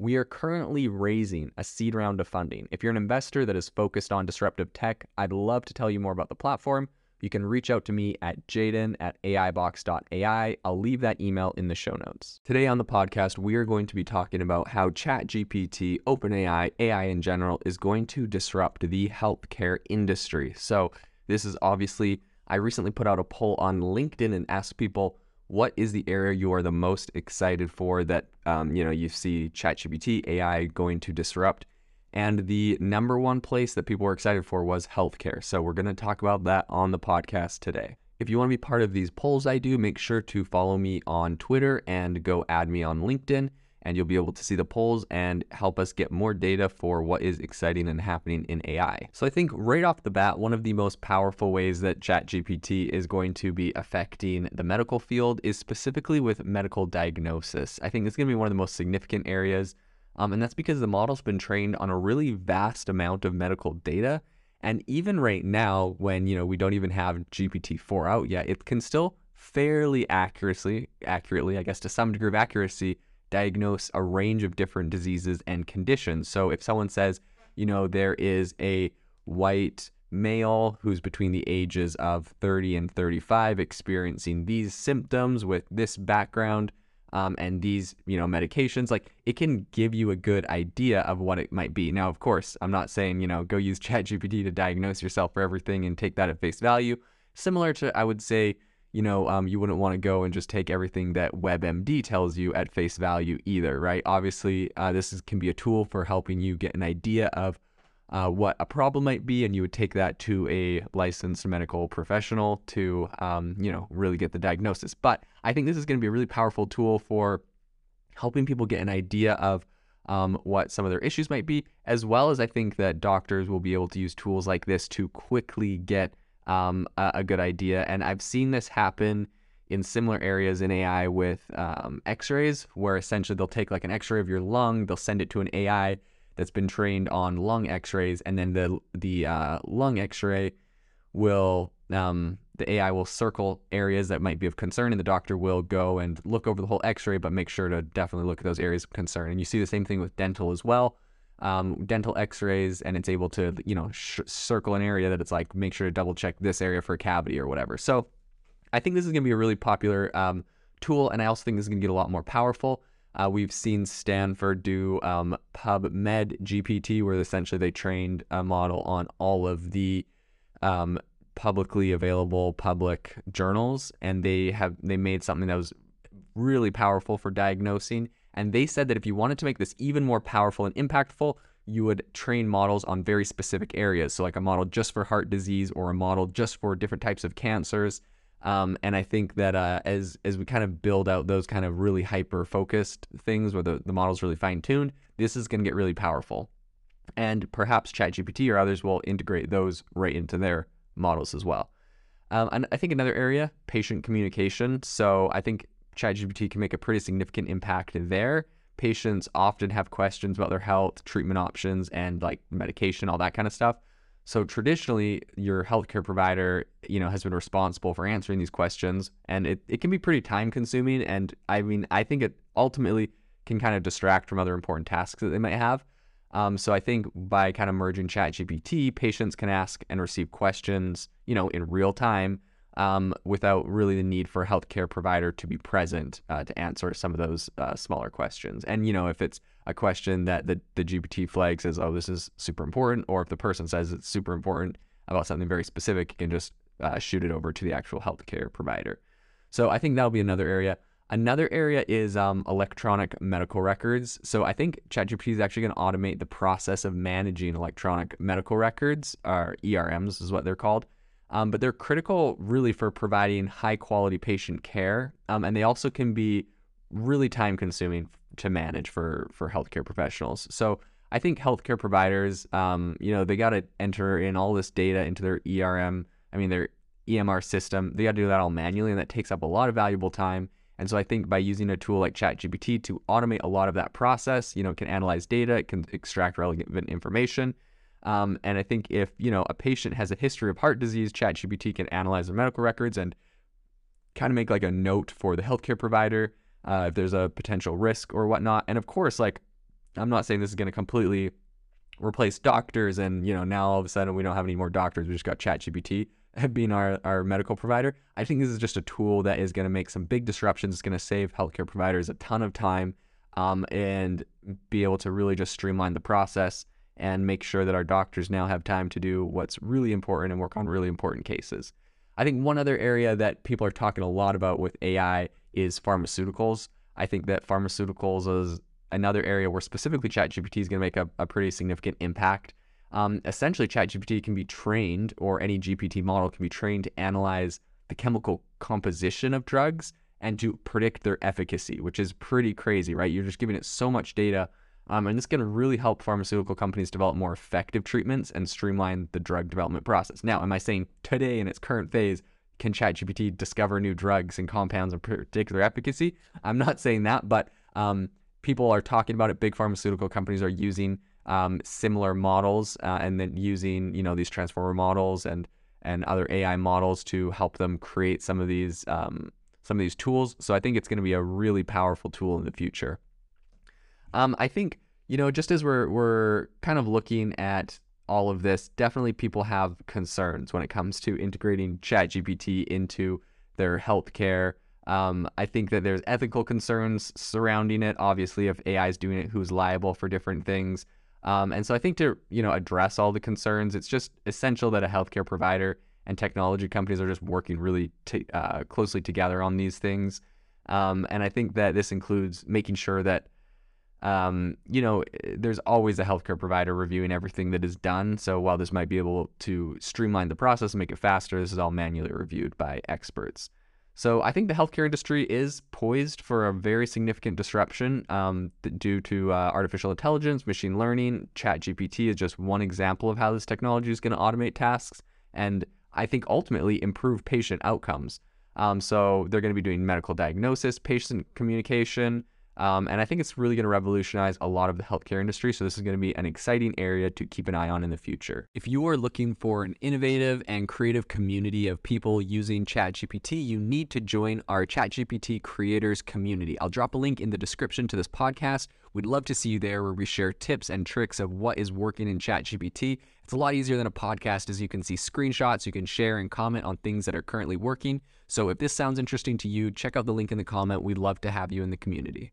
We are currently raising a seed round of funding. If you're an investor that is focused on disruptive tech, I'd love to tell you more about the platform. You can reach out to me at jaeden at aibox.ai. I'll leave that email in the show notes. Today on the podcast, we are going to be talking about how ChatGPT, OpenAI, AI in general is going to disrupt the healthcare industry. So, this is obviously, I recently put out a poll on LinkedIn and asked people, what is the area you are the most excited for that um, you know you see ChatGPT AI going to disrupt? And the number one place that people were excited for was healthcare. So we're going to talk about that on the podcast today. If you want to be part of these polls I do, make sure to follow me on Twitter and go add me on LinkedIn and you'll be able to see the polls and help us get more data for what is exciting and happening in AI. So I think right off the bat, one of the most powerful ways that ChatGPT is going to be affecting the medical field is specifically with medical diagnosis. I think it's going to be one of the most significant areas. Um, and that's because the model's been trained on a really vast amount of medical data. And even right now, when you know we don't even have GPT-4 out yet, it can still fairly accurately, accurately, I guess to some degree of accuracy, diagnose a range of different diseases and conditions. So if someone says, you know, there is a white male who's between the ages of 30 and 35 experiencing these symptoms with this background um, and these you know medications like it can give you a good idea of what it might be now of course i'm not saying you know go use chatgpt to diagnose yourself for everything and take that at face value similar to i would say you know, um, you wouldn't want to go and just take everything that WebMD tells you at face value either, right? Obviously, uh, this is, can be a tool for helping you get an idea of uh, what a problem might be, and you would take that to a licensed medical professional to, um, you know, really get the diagnosis. But I think this is going to be a really powerful tool for helping people get an idea of um, what some of their issues might be, as well as I think that doctors will be able to use tools like this to quickly get um, a, a, good idea. And I've seen this happen in similar areas in AI with um, X-rays, where essentially they'll take like an X-ray of your lung, they'll send it to an AI that's been trained on lung X-rays, and then the the uh, lung X-ray will um, the AI will circle areas that might be of concern, and the doctor will go and look over the whole X-ray, but make sure to definitely look at those areas of concern. And you see the same thing with dental as well um, dental x-rays and it's able to you know sh- circle an area that it's like make sure to double check this area for a cavity or whatever. So i think this is going to be a really popular um, tool and i also think this is going to get a lot more powerful. Uh, we've seen stanford do um, pubmed gpt where essentially they trained a model on all of the um, publicly available public journals and they have they made something that was really powerful for diagnosing and they said that if you wanted to make this even more powerful and impactful, you would train models on very specific areas. So, like a model just for heart disease or a model just for different types of cancers. Um, and I think that uh, as as we kind of build out those kind of really hyper focused things where the, the model's really fine tuned, this is going to get really powerful. And perhaps ChatGPT or others will integrate those right into their models as well. Um, and I think another area, patient communication. So I think ChatGPT can make a pretty significant impact there. Patients often have questions about their health, treatment options, and like medication, all that kind of stuff. So traditionally, your healthcare provider, you know, has been responsible for answering these questions, and it, it can be pretty time consuming. And I mean, I think it ultimately can kind of distract from other important tasks that they might have. Um, so I think by kind of merging ChatGPT, patients can ask and receive questions, you know, in real time um, without really the need for a healthcare provider to be present uh, to answer some of those uh, smaller questions. And you know, if it's a question that the the GPT flag says, "Oh, this is super important," or if the person says it's super important about something very specific, you can just uh, shoot it over to the actual healthcare provider. So I think that'll be another area. Another area is um, electronic medical records. So I think ChatGPT is actually going to automate the process of managing electronic medical records, or ERMs is what they're called. Um, but they're critical really for providing high quality patient care. Um, and they also can be really time consuming to manage for, for healthcare professionals. So I think healthcare providers, um, you know, they got to enter in all this data into their ERM, I mean, their EMR system. They got to do that all manually, and that takes up a lot of valuable time. And so I think by using a tool like ChatGPT to automate a lot of that process, you know, it can analyze data, it can extract relevant information. Um, and I think if, you know, a patient has a history of heart disease, ChatGPT can analyze their medical records and kind of make like a note for the healthcare provider uh, if there's a potential risk or whatnot. And of course, like, I'm not saying this is going to completely replace doctors and, you know, now all of a sudden we don't have any more doctors. We just got ChatGPT being our, our medical provider. I think this is just a tool that is going to make some big disruptions. It's going to save healthcare providers a ton of time um, and be able to really just streamline the process and make sure that our doctors now have time to do what's really important and work on really important cases. I think one other area that people are talking a lot about with AI is pharmaceuticals. I think that pharmaceuticals is another area where specifically ChatGPT is going to make a, a pretty significant impact. Um, essentially, ChatGPT can be trained, or any GPT model can be trained to analyze the chemical composition of drugs and to predict their efficacy, which is pretty crazy, right? You're just giving it so much data. Um, and this to really help pharmaceutical companies develop more effective treatments and streamline the drug development process. Now, am I saying today in its current phase, can ChatGPT discover new drugs and compounds of particular efficacy? I'm not saying that, but um, people are talking about it. Big pharmaceutical companies are using um, similar models uh, and then using you know these transformer models and and other AI models to help them create some of these um, some of these tools. So I think it's going to be a really powerful tool in the future. Um, I think you know just as we're we're kind of looking at all of this, definitely people have concerns when it comes to integrating ChatGPT into their healthcare. Um, I think that there's ethical concerns surrounding it. Obviously, if AI is doing it, who's liable for different things? Um, and so I think to you know address all the concerns, it's just essential that a healthcare provider and technology companies are just working really t- uh, closely together on these things. Um, and I think that this includes making sure that um, you know there's always a healthcare provider reviewing everything that is done. So while this might be able to streamline the process and make it faster, this is all manually reviewed by experts. So I think the healthcare industry is poised for a very significant disruption um, due to uh, artificial intelligence, machine learning. ChatGPT is just one example of how this technology is going to automate tasks and I think ultimately improve patient outcomes. Um, so they're going to be doing medical diagnosis, patient communication, um, and I think it's really going to revolutionize a lot of the healthcare industry. So, this is going to be an exciting area to keep an eye on in the future. If you are looking for an innovative and creative community of people using ChatGPT, you need to join our ChatGPT creators community. I'll drop a link in the description to this podcast. We'd love to see you there where we share tips and tricks of what is working in ChatGPT. It's a lot easier than a podcast as you can see screenshots, you can share and comment on things that are currently working. So if this sounds interesting to you, check out the link in the comment. We'd love to have you in the community.